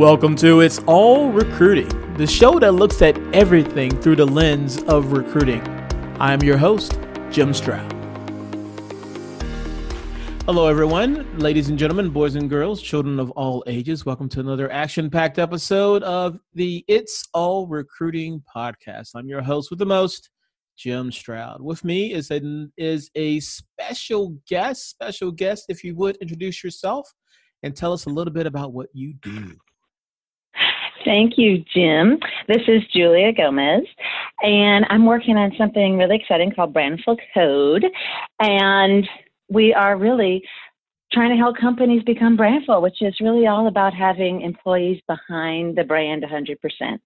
Welcome to It's All Recruiting, the show that looks at everything through the lens of recruiting. I am your host, Jim Stroud. Hello, everyone, ladies and gentlemen, boys and girls, children of all ages. Welcome to another action packed episode of the It's All Recruiting podcast. I'm your host with the most, Jim Stroud. With me is a, is a special guest, special guest, if you would introduce yourself and tell us a little bit about what you do. Thank you, Jim. This is Julia Gometz, and I'm working on something really exciting called Brandful Code. And we are really trying to help companies become brandful, which is really all about having employees behind the brand 100%.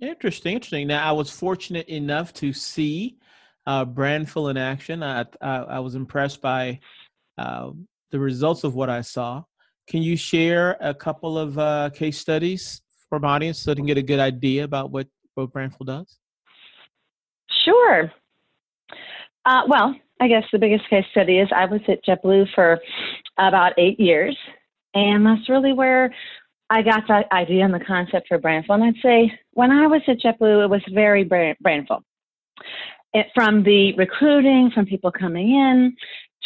Interesting, interesting. Now, I was fortunate enough to see uh, Brandful in action. I, I, I was impressed by uh, the results of what I saw. Can you share a couple of uh, case studies for my audience so they can get a good idea about what, what Brandful does? Sure. Uh, well, I guess the biggest case study is I was at JetBlue for about eight years, and that's really where I got the idea and the concept for Brandful. And I'd say when I was at JetBlue, it was very brand, Brandful. It, from the recruiting, from people coming in,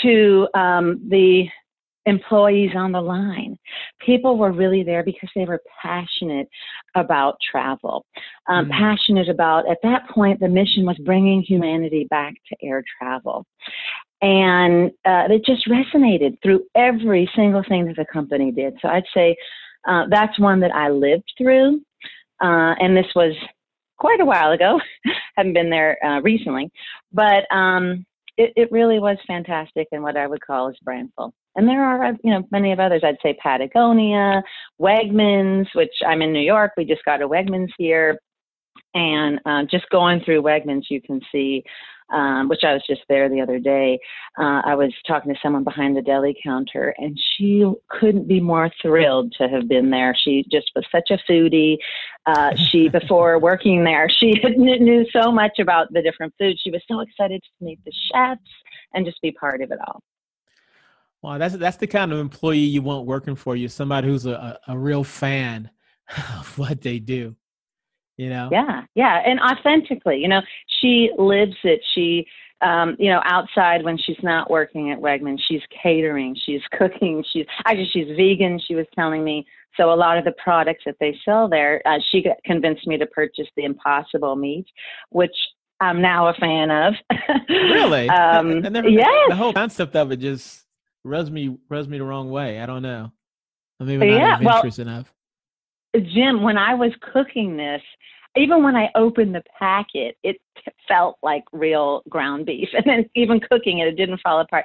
to um, the employees on the line. People were really there because they were passionate about travel, um, mm. passionate about, at that point, the mission was bringing humanity back to air travel. And uh, it just resonated through every single thing that the company did. So I'd say uh, that's one that I lived through. Uh, and this was quite a while ago. Haven't been there uh, recently, but um, it, it really was fantastic and what I would call is brandful. And there are, you know, many of others. I'd say Patagonia, Wegmans, which I'm in New York. We just got a Wegmans here. And uh, just going through Wegmans, you can see, um, which I was just there the other day. Uh, I was talking to someone behind the deli counter, and she couldn't be more thrilled to have been there. She just was such a foodie. Uh, she, before working there, she knew so much about the different foods. She was so excited to meet the chefs and just be part of it all. Well, that's that's the kind of employee you want working for you. Somebody who's a, a, a real fan of what they do. You know. Yeah, yeah, and authentically, you know, she lives it. She, um, you know, outside when she's not working at Wegman, she's catering, she's cooking, she's actually she's vegan. She was telling me. So a lot of the products that they sell there, uh, she convinced me to purchase the Impossible meat, which I'm now a fan of. really? um, yeah. The whole concept of it just rubs me rubs me the wrong way. I don't know. I'm maybe not yeah, adventurous well, enough. Jim, when I was cooking this, even when I opened the packet, it felt like real ground beef. And then even cooking it, it didn't fall apart.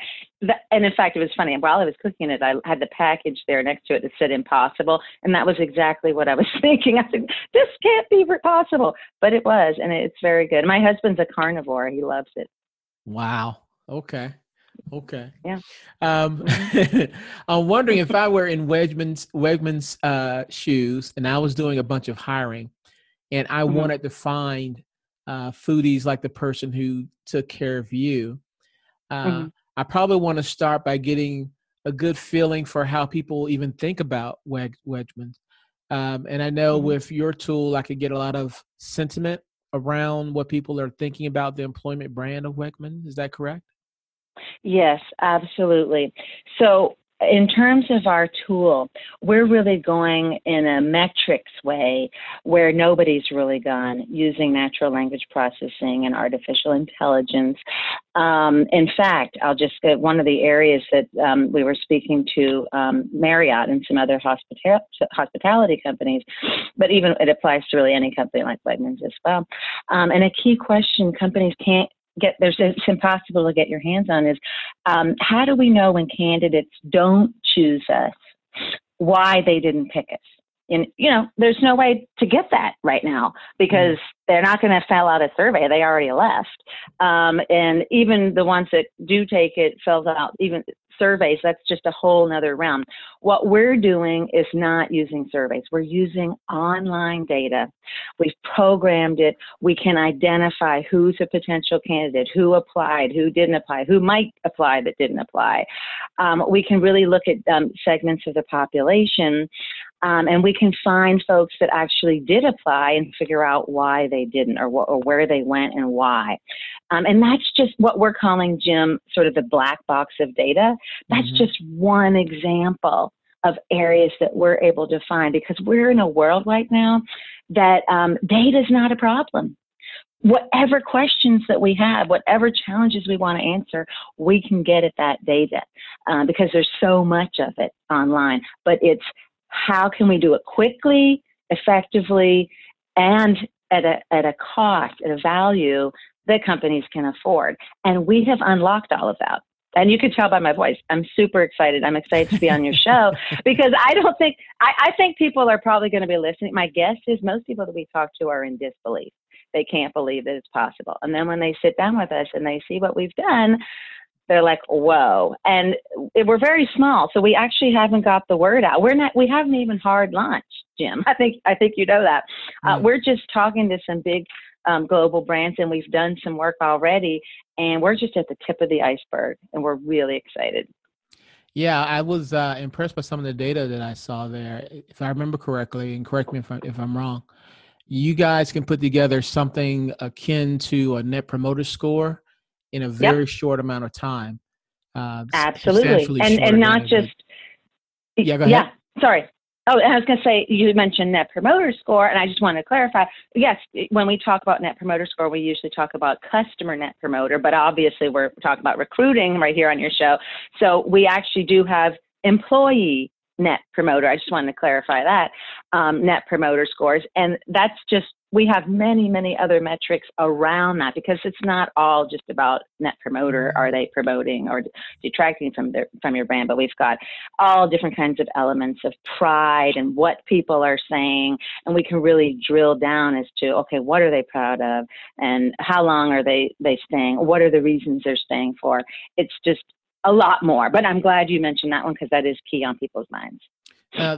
And in fact, it was funny. While I was cooking it, I had the package there next to it that said impossible. And that was exactly what I was thinking. I said, this can't be possible. But it was. And it's very good. My husband's a carnivore. He loves it. Wow. Okay. Okay. Yeah. Um, I'm wondering if I were in Wegman's Wegman's uh, shoes and I was doing a bunch of hiring, and I mm-hmm. wanted to find uh, foodies like the person who took care of you. Uh, mm-hmm. I probably want to start by getting a good feeling for how people even think about Weg- Wegmans. Um, and I know mm-hmm. with your tool, I could get a lot of sentiment around what people are thinking about the employment brand of Wegman. Is that correct? Yes, absolutely. So, in terms of our tool, we're really going in a metrics way where nobody's really gone using natural language processing and artificial intelligence. Um, in fact, I'll just get one of the areas that um, we were speaking to um, Marriott and some other hospital- hospitality companies, but even it applies to really any company like Wegmans as well. Um, and a key question companies can't get there's it's impossible to get your hands on is um, how do we know when candidates don't choose us? Why they didn't pick us? And you know there's no way to get that right now because they're not going to fill out a survey. They already left. Um, and even the ones that do take it fills out even surveys, that's just a whole nother realm. What we're doing is not using surveys. We're using online data. We've programmed it. We can identify who's a potential candidate, who applied, who didn't apply, who might apply that didn't apply. Um, we can really look at um, segments of the population Um, and we can find folks that actually did apply and figure out why they didn't or, wh- or where they went and why. Um, and that's just what we're calling, Jim, sort of the black box of data. That's mm-hmm. just one example of areas that we're able to find because we're in a world right now that um, data is not a problem whatever questions that we have, whatever challenges we want to answer, we can get at that data uh, because there's so much of it online. But it's how can we do it quickly, effectively, and at a, at a cost, at a value that companies can afford. And we have unlocked all of that. And you can tell by my voice, I'm super excited. I'm excited to be on your show because I don't think, I, I think people are probably going to be listening. My guess is most people that we talk to are in disbelief they can't believe that it's possible. And then when they sit down with us and they see what we've done, they're like, whoa. And we're very small, so we actually haven't got the word out. We're not, we haven't even hard launch, Jim. I think, I think you know that. Uh, mm. We're just talking to some big um, global brands and we've done some work already and we're just at the tip of the iceberg and we're really excited. Yeah, I was uh, impressed by some of the data that I saw there. If I remember correctly, and correct me if, I, if I'm wrong, you guys can put together something akin to a net promoter score in a very yep. short amount of time. Uh, Absolutely, and and not just yeah. Go ahead. Yeah, sorry. Oh, I was going to say you mentioned net promoter score, and I just want to clarify. Yes, when we talk about net promoter score, we usually talk about customer net promoter, but obviously we're talking about recruiting right here on your show. So we actually do have employee net promoter. I just wanted to clarify that um, net promoter scores. And that's just, we have many, many other metrics around that because it's not all just about net promoter. Are they promoting or detracting from their, from your brand? But we've got all different kinds of elements of pride and what people are saying. And we can really drill down as to, okay, what are they proud of? And how long are they, they staying? What are the reasons they're staying for? It's just a lot more. But I'm glad you mentioned that one because that is key on people's minds. Uh,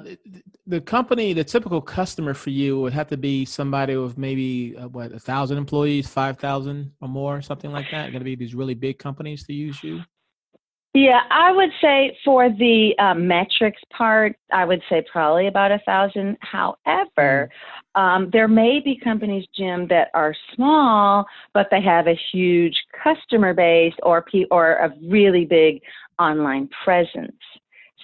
the company, the typical customer for you would have to be somebody with maybe uh, what a thousand employees, five thousand or more, something like that. Going to be these really big companies to use you. Yeah, I would say for the um, metrics part, I would say probably about a thousand. However, mm. um, there may be companies, Jim, that are small, but they have a huge customer base or or a really big online presence.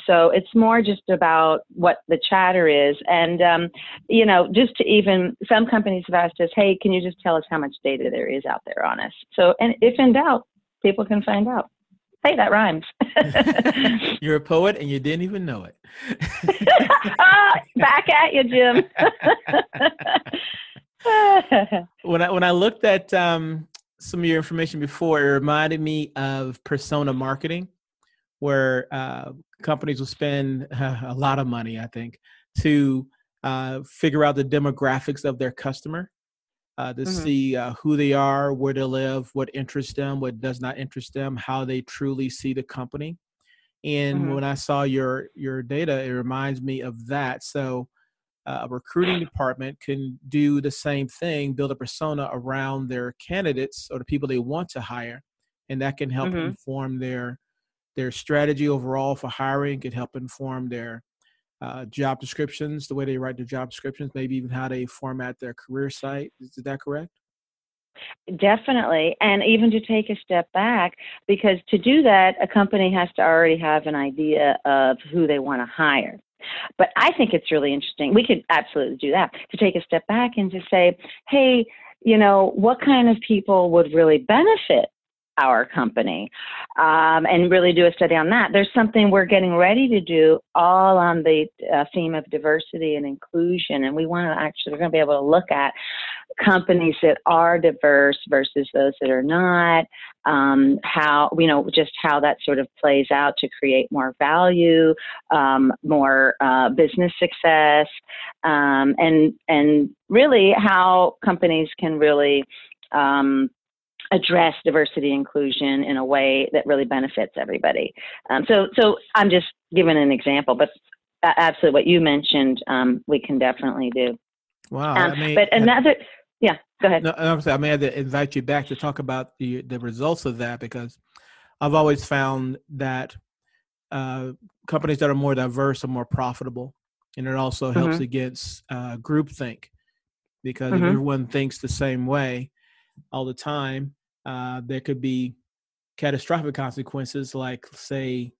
So it's more just about what the chatter is. And, um, you know, just to even, some companies have asked us, hey, can you just tell us how much data there is out there on us? So, and if in doubt, people can find out. Hey, that rhymes. You're a poet and you didn't even know it. back at you, Jim. when I when I looked at um, some of your information before, it reminded me of persona marketing, where uh, companies will spend uh, a lot of money, I think, to uh, figure out the demographics of their customer uh, to mm-hmm. see uh, who they are, where they live, what interests them, what does not interest them, how they truly see the company. And mm-hmm. when I saw your your data, it reminds me of that. So uh, a recruiting department can do the same thing, build a persona around their candidates or the people they want to hire, and that can help mm-hmm. inform their their strategy overall for hiring. Can help inform their uh, job descriptions, the way they write their job descriptions, maybe even how they format their career site. Is, that correct? Definitely. And even to take a step back, because to do that, a company has to already have an idea of who they want to hire. But I think it's really interesting. We could absolutely do that to take a step back and to say, hey, you know, what kind of people would really benefit our company um, and really do a study on that. There's something we're getting ready to do all on the uh, theme of diversity and inclusion. And we want to actually, we're going to be able to look at companies that are diverse versus those that are not, um, how, you know, just how that sort of plays out to create more value, um, more uh, business success, um, and, and really how companies can really um, address diversity inclusion in a way that really benefits everybody. Um, so, so I'm just giving an example, but absolutely what you mentioned, um, we can definitely do. Wow. Um, I mean, but another, yeah, go ahead. No, I may have to invite you back to talk about the the results of that because I've always found that uh, companies that are more diverse are more profitable and it also helps mm-hmm. against uh, groupthink because mm-hmm. if everyone thinks the same way all the time, uh, there could be catastrophic consequences. Like, say,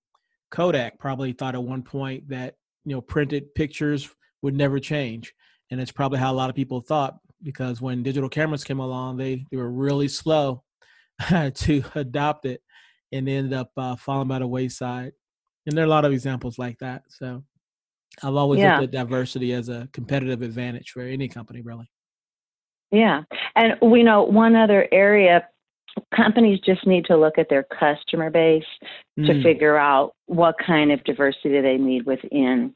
Kodak probably thought at one point that you know printed pictures would never change, and it's probably how a lot of people thought because when digital cameras came along, they they were really slow to adopt it, and ended up uh, falling by the wayside. And there are a lot of examples like that. So I've always yeah. looked at diversity as a competitive advantage for any company, really. Yeah. And we know one other area companies just need to look at their customer base mm. to figure out what kind of diversity they need within.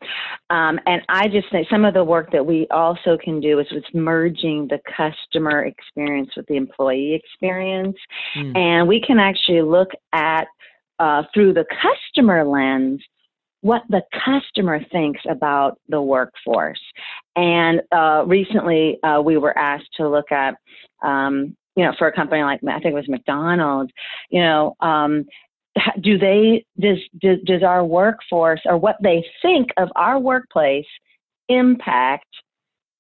Um, and I just think some of the work that we also can do is with merging the customer experience with the employee experience. Mm. And we can actually look at uh, through the customer lens what the customer thinks about the workforce. And uh, recently, uh, we were asked to look at, um, you know, for a company like I think it was McDonald's, you know, um, do they does, does does our workforce or what they think of our workplace impact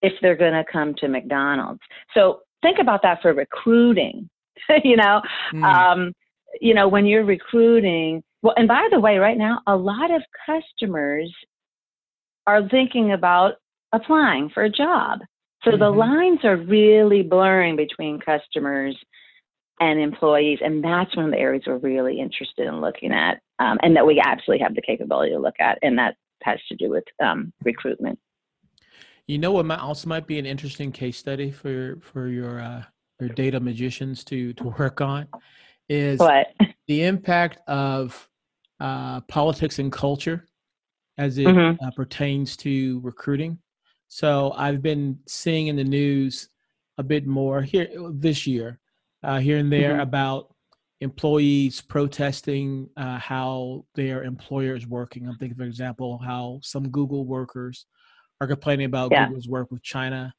if they're going to come to McDonald's? So think about that for recruiting. you know, mm. um, you know when you're recruiting well, and by the way, right now, a lot of customers are thinking about applying for a job. So mm-hmm. the lines are really blurring between customers and employees. And that's one of the areas we're really interested in looking at um, and that we absolutely have the capability to look at. And that has to do with um, recruitment. You know what might also might be an interesting case study for for your uh, your data magicians to to work on is what? the impact of uh, politics and culture as it mm-hmm. uh, pertains to recruiting. So I've been seeing in the news a bit more here this year, uh, here and there mm-hmm. about employees protesting uh, how their employer is working. I'm thinking, for example, how some Google workers are complaining about yeah. Google's work with China,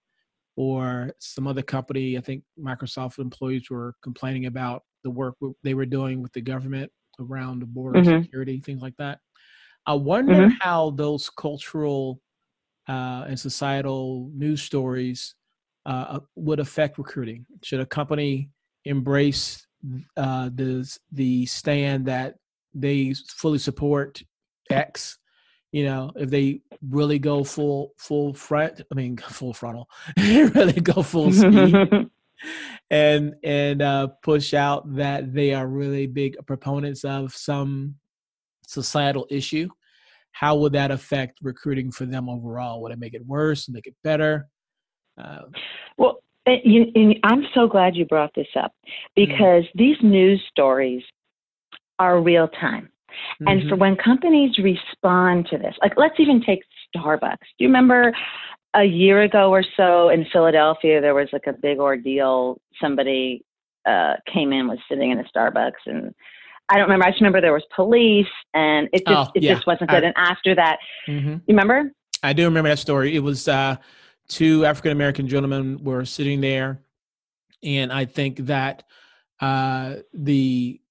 or some other company. I think Microsoft employees were complaining about the work they were doing with the government around the border mm-hmm. security, things like that. I wonder mm-hmm. how those cultural uh, and societal news stories uh, uh, would affect recruiting. Should a company embrace uh, the the stand that they fully support X? You know, if they really go full full front, I mean full frontal, really go full speed. and and uh, push out that they are really big proponents of some societal issue, how would that affect recruiting for them overall? Would it make it worse? Make it better? Uh, well, you, I'm so glad you brought this up because mm-hmm. these news stories are real time. Mm-hmm. And for when companies respond to this, like let's even take Starbucks. Do you remember a year ago or so in Philadelphia, there was like a big ordeal. Somebody uh, came in, was sitting in a Starbucks, and I don't remember. I just remember there was police, and it just oh, it yeah. just wasn't good. I, and after that, mm-hmm. you remember? I do remember that story. It was uh, two African American gentlemen were sitting there, and I think that uh, the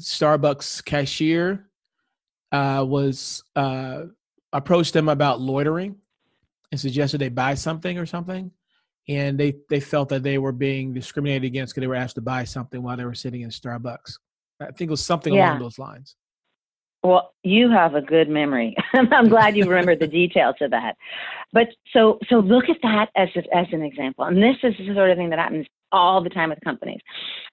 Starbucks cashier uh, was uh, approached them about loitering and suggested they buy something or something and they they felt that they were being discriminated against because they were asked to buy something while they were sitting in Starbucks. I think it was something yeah. along those lines. Well, you have a good memory. I'm glad you remember the details of that. But so so look at that as a, as an example. And this is the sort of thing that happens all the time with companies.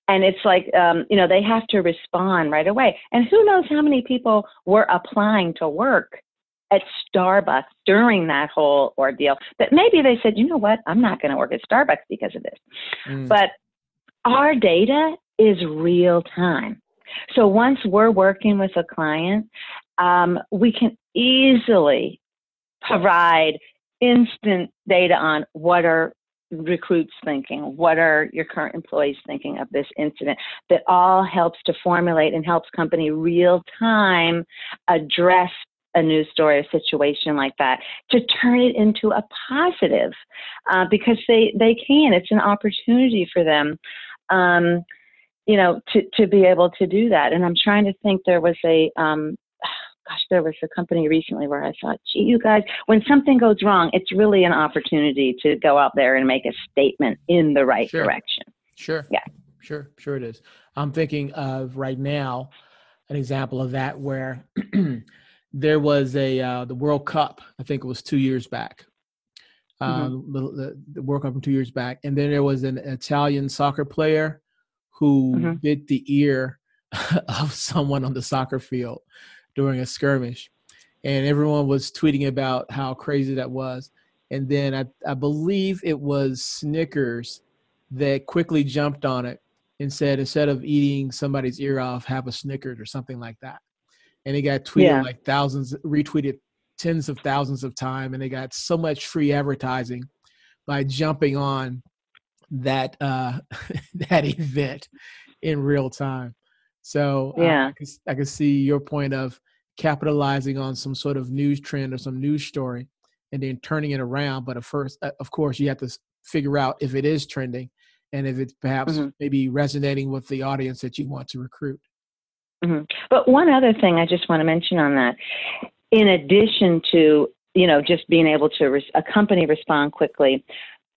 And it's like um, you know they have to respond right away. And who knows how many people were applying to work at Starbucks during that whole ordeal that maybe they said, you know what, I'm not going to work at Starbucks because of this. Mm. But our data is real time. So once we're working with a client, um, we can easily provide instant data on what are recruits thinking? What are your current employees thinking of this incident? That all helps to formulate and helps company real time address a news story, a situation like that, to turn it into a positive, uh, because they they can. It's an opportunity for them, um, you know, to to be able to do that. And I'm trying to think. There was a um, gosh, there was a company recently where I thought, gee, you guys, when something goes wrong, it's really an opportunity to go out there and make a statement in the right Sure. direction. Sure. Yeah. Sure. Sure it is. I'm thinking of right now an example of that where there was a uh, the World Cup. I think it was two years back. Uh, Mm-hmm. the, the, the World Cup from two years back, and then there was an Italian soccer player who Mhm. bit the ear of someone on the soccer field during a skirmish, and everyone was tweeting about how crazy that was. And then I, I believe it was Snickers that quickly jumped on it and said instead of eating somebody's ear off, have a Snickers or something like that. And it got tweeted Yeah. like thousands, retweeted tens of thousands of times, and they got so much free advertising by jumping on that uh, that event in real time. So uh, Yeah. I, can, I can see your point of capitalizing on some sort of news trend or some news story, and then turning it around. But at first, uh, of course, you have to figure out if it is trending and if it's perhaps Mhm. maybe resonating with the audience that you want to recruit. But one other thing I just want to mention on that, in addition to you know just being able to res- a company respond quickly,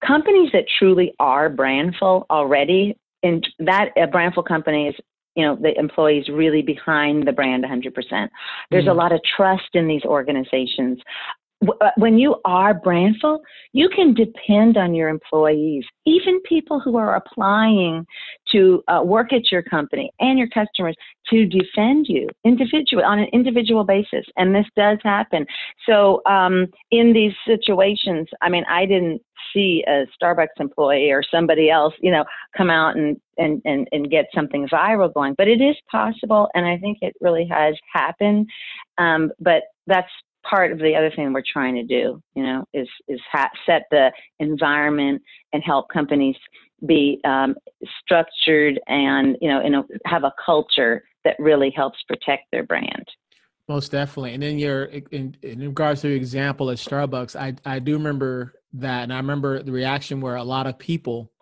companies that truly are brandful already, and that a brandful company is you know the employees really behind the brand 100%. There's a Mhm. lot of trust in these organizations. Uh, When you are brandful, you can depend on your employees, even people who are applying to uh, work at your company and your customers to defend you individual on an individual basis and this does happen. So um, in these situations i mean i didn't see a starbucks employee or somebody else you know come out and and and, and get something viral going but it is possible and i think it really has happened um, but that's part of the other thing we're trying to do you know is is ha- set the environment and help companies be um, structured and you know in a, have a culture that really helps protect their brand. Most definitely. And then your in, in regards to your example at Starbucks, I I do remember that, and I remember the reaction where a lot of people,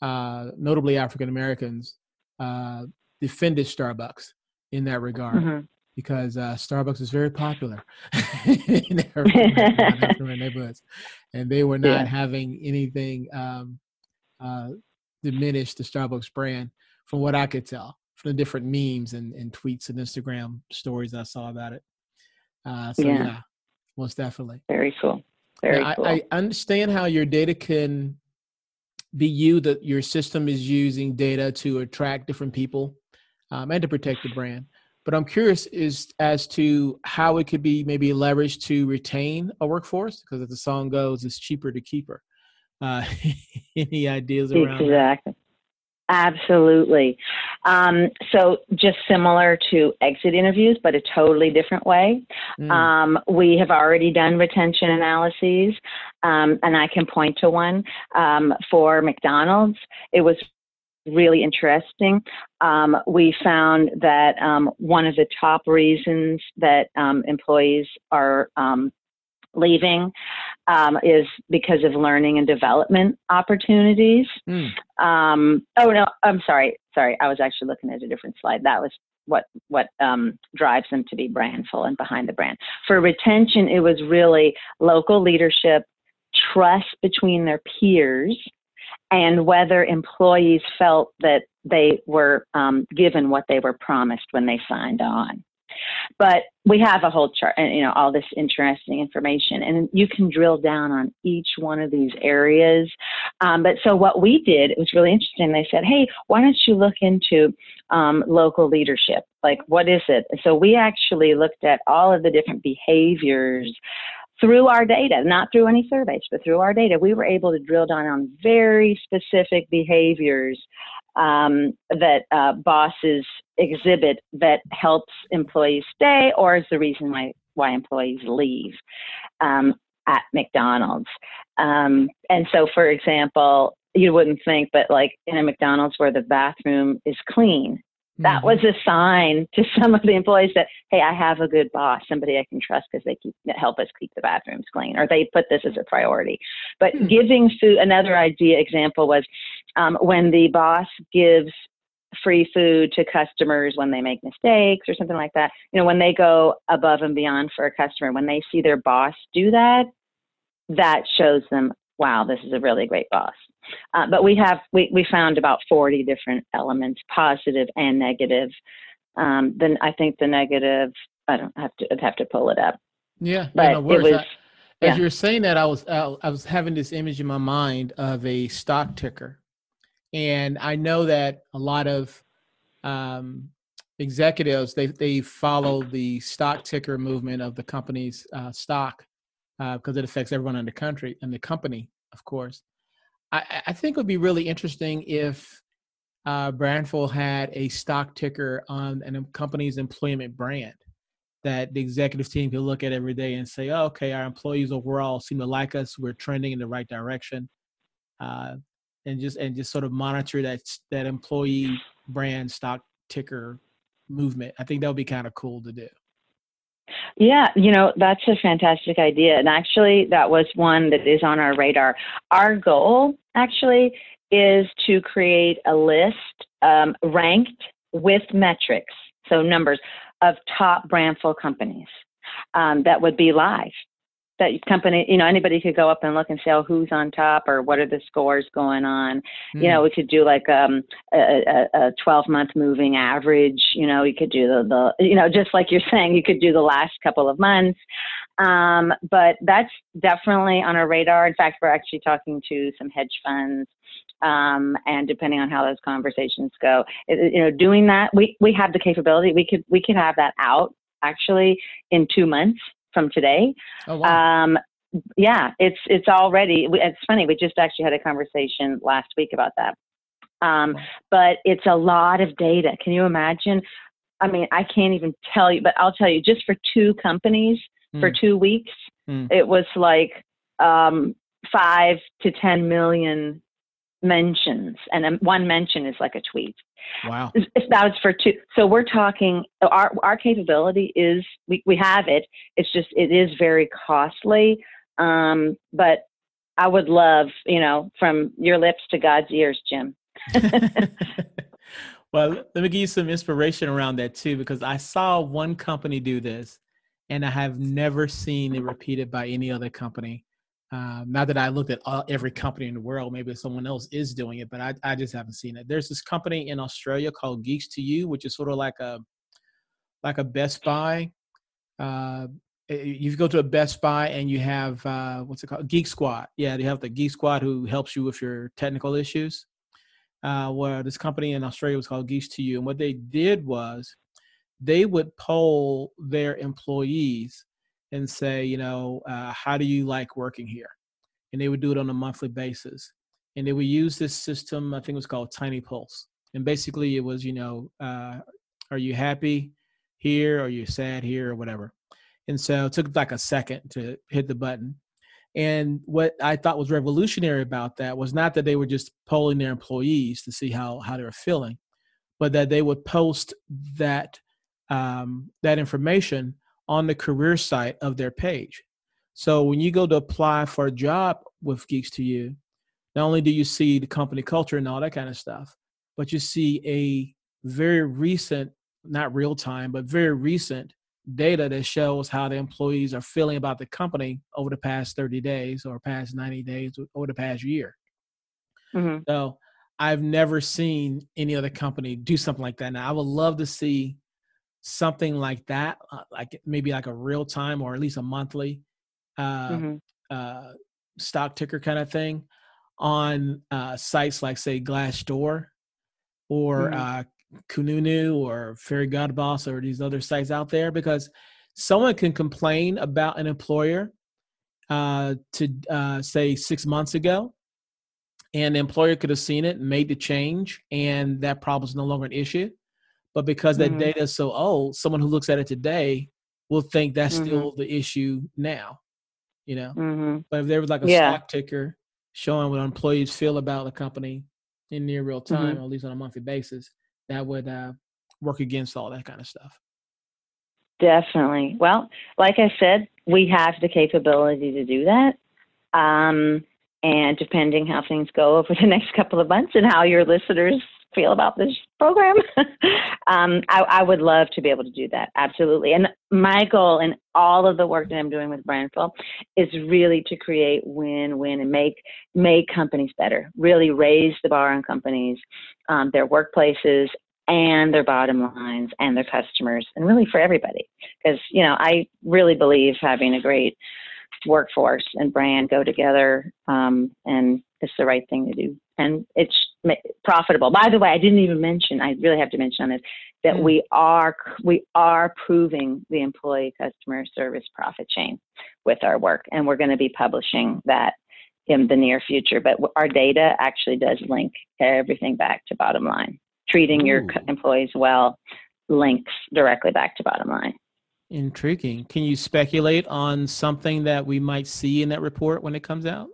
uh, notably African Americans, uh, defended Starbucks in that regard Mhm. Because uh, Starbucks is very popular in African neighborhoods, and they were not Yeah. having anything um, uh, diminish the Starbucks brand, from what I could tell from the different memes and, and tweets and Instagram stories I saw about it. Uh, so Yeah. yeah. most definitely. Very cool. Very Now, cool. I, I understand how your data can be you that your system is using data to attract different people um, and to protect the brand. But I'm curious is as to how it could be maybe leveraged to retain a workforce because as the song goes, it's cheaper to keep her. Uh, any ideas around that? Exactly. Absolutely. Um, so just similar to exit interviews, but a totally different way. Mm, Um, we have already done retention analyses, um, and I can point to one um, for McDonald's. It was really interesting. Um, we found that um, one of the top reasons that um, employees are um, leaving um, is because of learning and development opportunities. mm, Um, oh no, I'm sorry, sorry. I was actually looking at a different slide. That was what what um, drives them to be brandful and behind the brand. For retention, it was really local leadership, trust between their peers, and whether employees felt that they were um, given what they were promised when they signed on. But we have a whole chart, and you know, all this interesting information, and you can drill down on each one of these areas. Um, but so what we did, it was really interesting. They said, "Hey, why don't you look into um, local leadership? Like, what is it?" So we actually looked at all of the different behaviors through our data, not through any surveys, but through our data. We were able to drill down on very specific behaviors um, that uh, bosses exhibit that helps employees stay or is the reason why why employees leave um, at McDonald's. Um, and so, for example, you wouldn't think, but like in a McDonald's where the bathroom is clean, that mhm. was a sign to some of the employees that hey, I have a good boss, somebody I can trust because they keep help us keep the bathrooms clean, or they put this as a priority. But Hmm. giving food, another idea example was um, when the boss gives free food to customers when they make mistakes or something like that. You know, when they go above and beyond for a customer, when they see their boss do that, that shows them, wow, this is a really great boss. Uh, but we have we, we found about 40 different elements, positive and negative. Um, then I think the negative, I don't have to I'd have to pull it up. Yeah, but no, no it was. I, as you're saying that, I was I, I was having this image in my mind of a stock ticker, and I know that a lot of um, executives they they follow the stock ticker movement of the company's uh, stock because uh, it affects everyone in the country and the company, of course. I, I think it would be really interesting if uh, Brandful had a stock ticker on a company's employment brand that the executive team could look at every day and say, oh, okay, our employees overall seem to like us. We're trending in the right direction. Uh, and just and just sort of monitor that that employee brand stock ticker movement. I think that would be kind of cool to do. Yeah, you know, that's a fantastic idea. And actually, that was one that is on our radar. Our goal, actually, is to create a list um, ranked with metrics, so numbers of top brandful companies um, that would be live that company, you know, anybody could go up and look and say, oh, who's on top or what are the scores going on. Mm. You know, hmm. we could do like um, a, a 12 month moving average. You know, you could do the, the, you know, just like you're saying, you could do the last couple of months. Um, but that's definitely on our radar. In fact, we're actually talking to some hedge funds. Um, and depending on how those conversations go, it, you know, doing that, we, we have the capability. We could we could have that out actually in two months from today. Oh, wow. Um, yeah, it's it's already. It's funny. We just actually had a conversation last week about that. Um, but it's a lot of data. Can you imagine? I mean, I can't even tell you, but I'll tell you. Just for two companies mm. for two weeks, mm. it was like um, five to ten million mentions, and one mention is like a tweet. Wow. If that was for two. So we're talking, our, our capability is, we, we have it. It's just, it is very costly. Um, but I would love, you know, from your lips to God's ears, Jim. well, let me give you some inspiration around that too, because I saw one company do this and I have never seen it repeated by any other company. Uh, not that I looked at all, every company in the world, maybe someone else is doing it, but I, I just haven't seen it. There's this company in Australia called Geeks to You, which is sort of like a like a Best Buy. Uh, you go to a Best Buy and you have uh, what's it called? Geek Squad. Yeah, they have the Geek Squad who helps you with your technical issues. Uh, where this company in Australia was called Geeks to You, and what they did was they would poll their employees and say, you know, uh, how do you like working here? And they would do it on a monthly basis. And they would use this system, I think it was called Tiny Pulse. And basically it was, you know, uh, are you happy here? Are you sad here or whatever? And so it took like a second to hit the button. And what I thought was revolutionary about that was not that they were just polling their employees to see how, how they were feeling, but that they would post that um, that information on the career site of their page. So when you go to apply for a job with Geeks to You, not only do you see the company culture and all that kind of stuff, but you see a very recent, not real time, but very recent data that shows how the employees are feeling about the company over the past 30 days or past 90 days or the past year. Mm-hmm. So I've never seen any other company do something like that. Now I would love to see something like that, uh, like maybe like a real time or at least a monthly uh, mm-hmm. uh, stock ticker kind of thing on uh, sites like say Glassdoor or mm-hmm. uh, Kununu or Fairygodboss or these other sites out there because someone can complain about an employer uh, to uh, say six months ago and the employer could have seen it and made the change and that problem is no longer an issue but because that mm-hmm. data is so old, someone who looks at it today will think that's mm-hmm. still the issue now. You know, mm-hmm. but if there was like a yeah. stock ticker showing what employees feel about the company in near real time, mm-hmm. or at least on a monthly basis, that would uh, work against all that kind of stuff. Definitely. Well, like I said, we have the capability to do that. Um, and depending how things go over the next couple of months and how your listeners feel about this program. um, I, I, would love to be able to do that. Absolutely. And my goal in all of the work that I'm doing with Brandful is really to create win-win and make make companies better. Really raise the bar on companies, um, their workplaces, and their bottom lines and their customers, and really for everybody. Because you know, I really believe having a great workforce and brand go together, um, and it's the right thing to do, and it's profitable. By the way, I didn't even mention. I really have to mention on this that mm. we are we are proving the employee customer service profit chain with our work, and we're going to be publishing that in the near future. But our data actually does link everything back to bottom line. Treating Ooh. your employees well links directly back to bottom line. Intriguing. Can you speculate on something that we might see in that report when it comes out?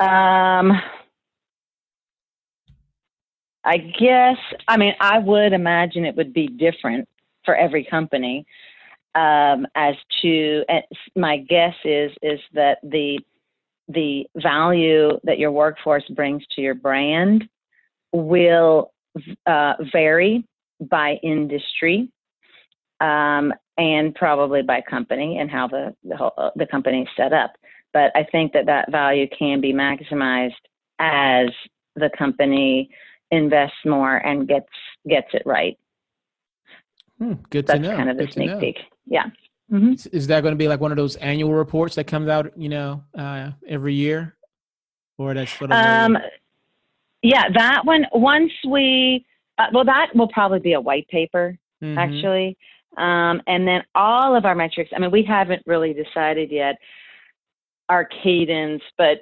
Um, I guess, I mean, I would imagine it would be different for every company. Um, as to, my guess is is that the the value that your workforce brings to your brand will uh, vary by industry um, and probably by company and how the the, whole, uh, the company is set up. But I think that that value can be maximized as the company invests more and gets gets it right. Hmm, good That's to know. kind of the good sneak peek. Yeah. Mm-hmm. Is, is, that going to be like one of those annual reports that comes out, you know, uh, every year, or that's sort of? Um, a... yeah, that one. Once we, uh, well, that will probably be a white paper, mm-hmm. actually. Um, and then all of our metrics, I mean, we haven't really decided yet our cadence, but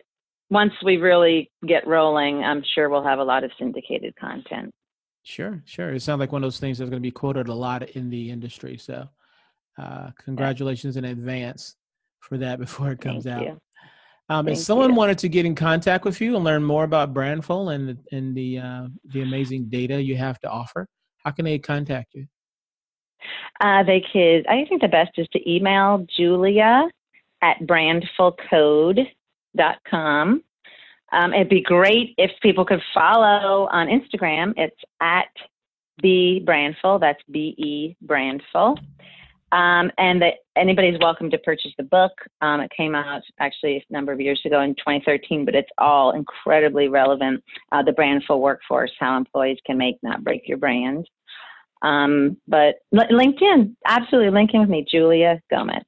once we really get rolling, I'm sure we'll have a lot of syndicated content. Sure, sure. It sounds like one of those things that's going to be quoted a lot in the industry. So, uh, congratulations in advance for that before it comes Thank out. You. Um, if someone you. wanted to get in contact with you and learn more about Brandful and and the uh, the amazing data you have to offer, how can they contact you? Uh, they could. I think the best is to email Julia at brandfulcode.com. Um, it'd be great if people could follow on Instagram. It's at B Brandful. That's B E Brandful. Um, and anybody's welcome to purchase the book. Um, it came out actually a number of years ago in 2013, but it's all incredibly relevant. Uh, the Brandful workforce, how employees can make, not break your brand. Um, but LinkedIn, absolutely LinkedIn with me, Julia Gometz.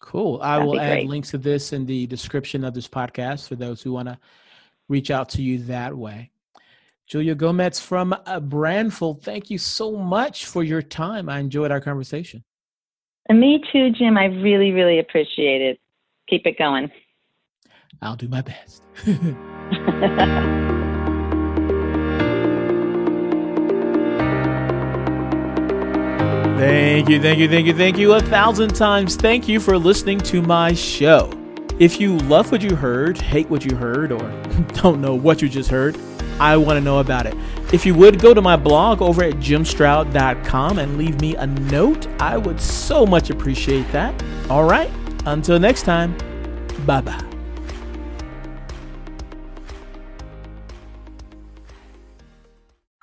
Cool. I That'd will add great. links to this in the description of this podcast for those who want to reach out to you that way. Julia Gometz from uh, Brandful, thank you so much for your time. I enjoyed our conversation. And me too, Jim. I really, really appreciate it. Keep it going. I'll do my best. Thank you, thank you, thank you, thank you a thousand times. Thank you for listening to my show. If you love what you heard, hate what you heard, or don't know what you just heard, I want to know about it. If you would go to my blog over at jimstroud.com and leave me a note, I would so much appreciate that. All right, until next time, bye bye.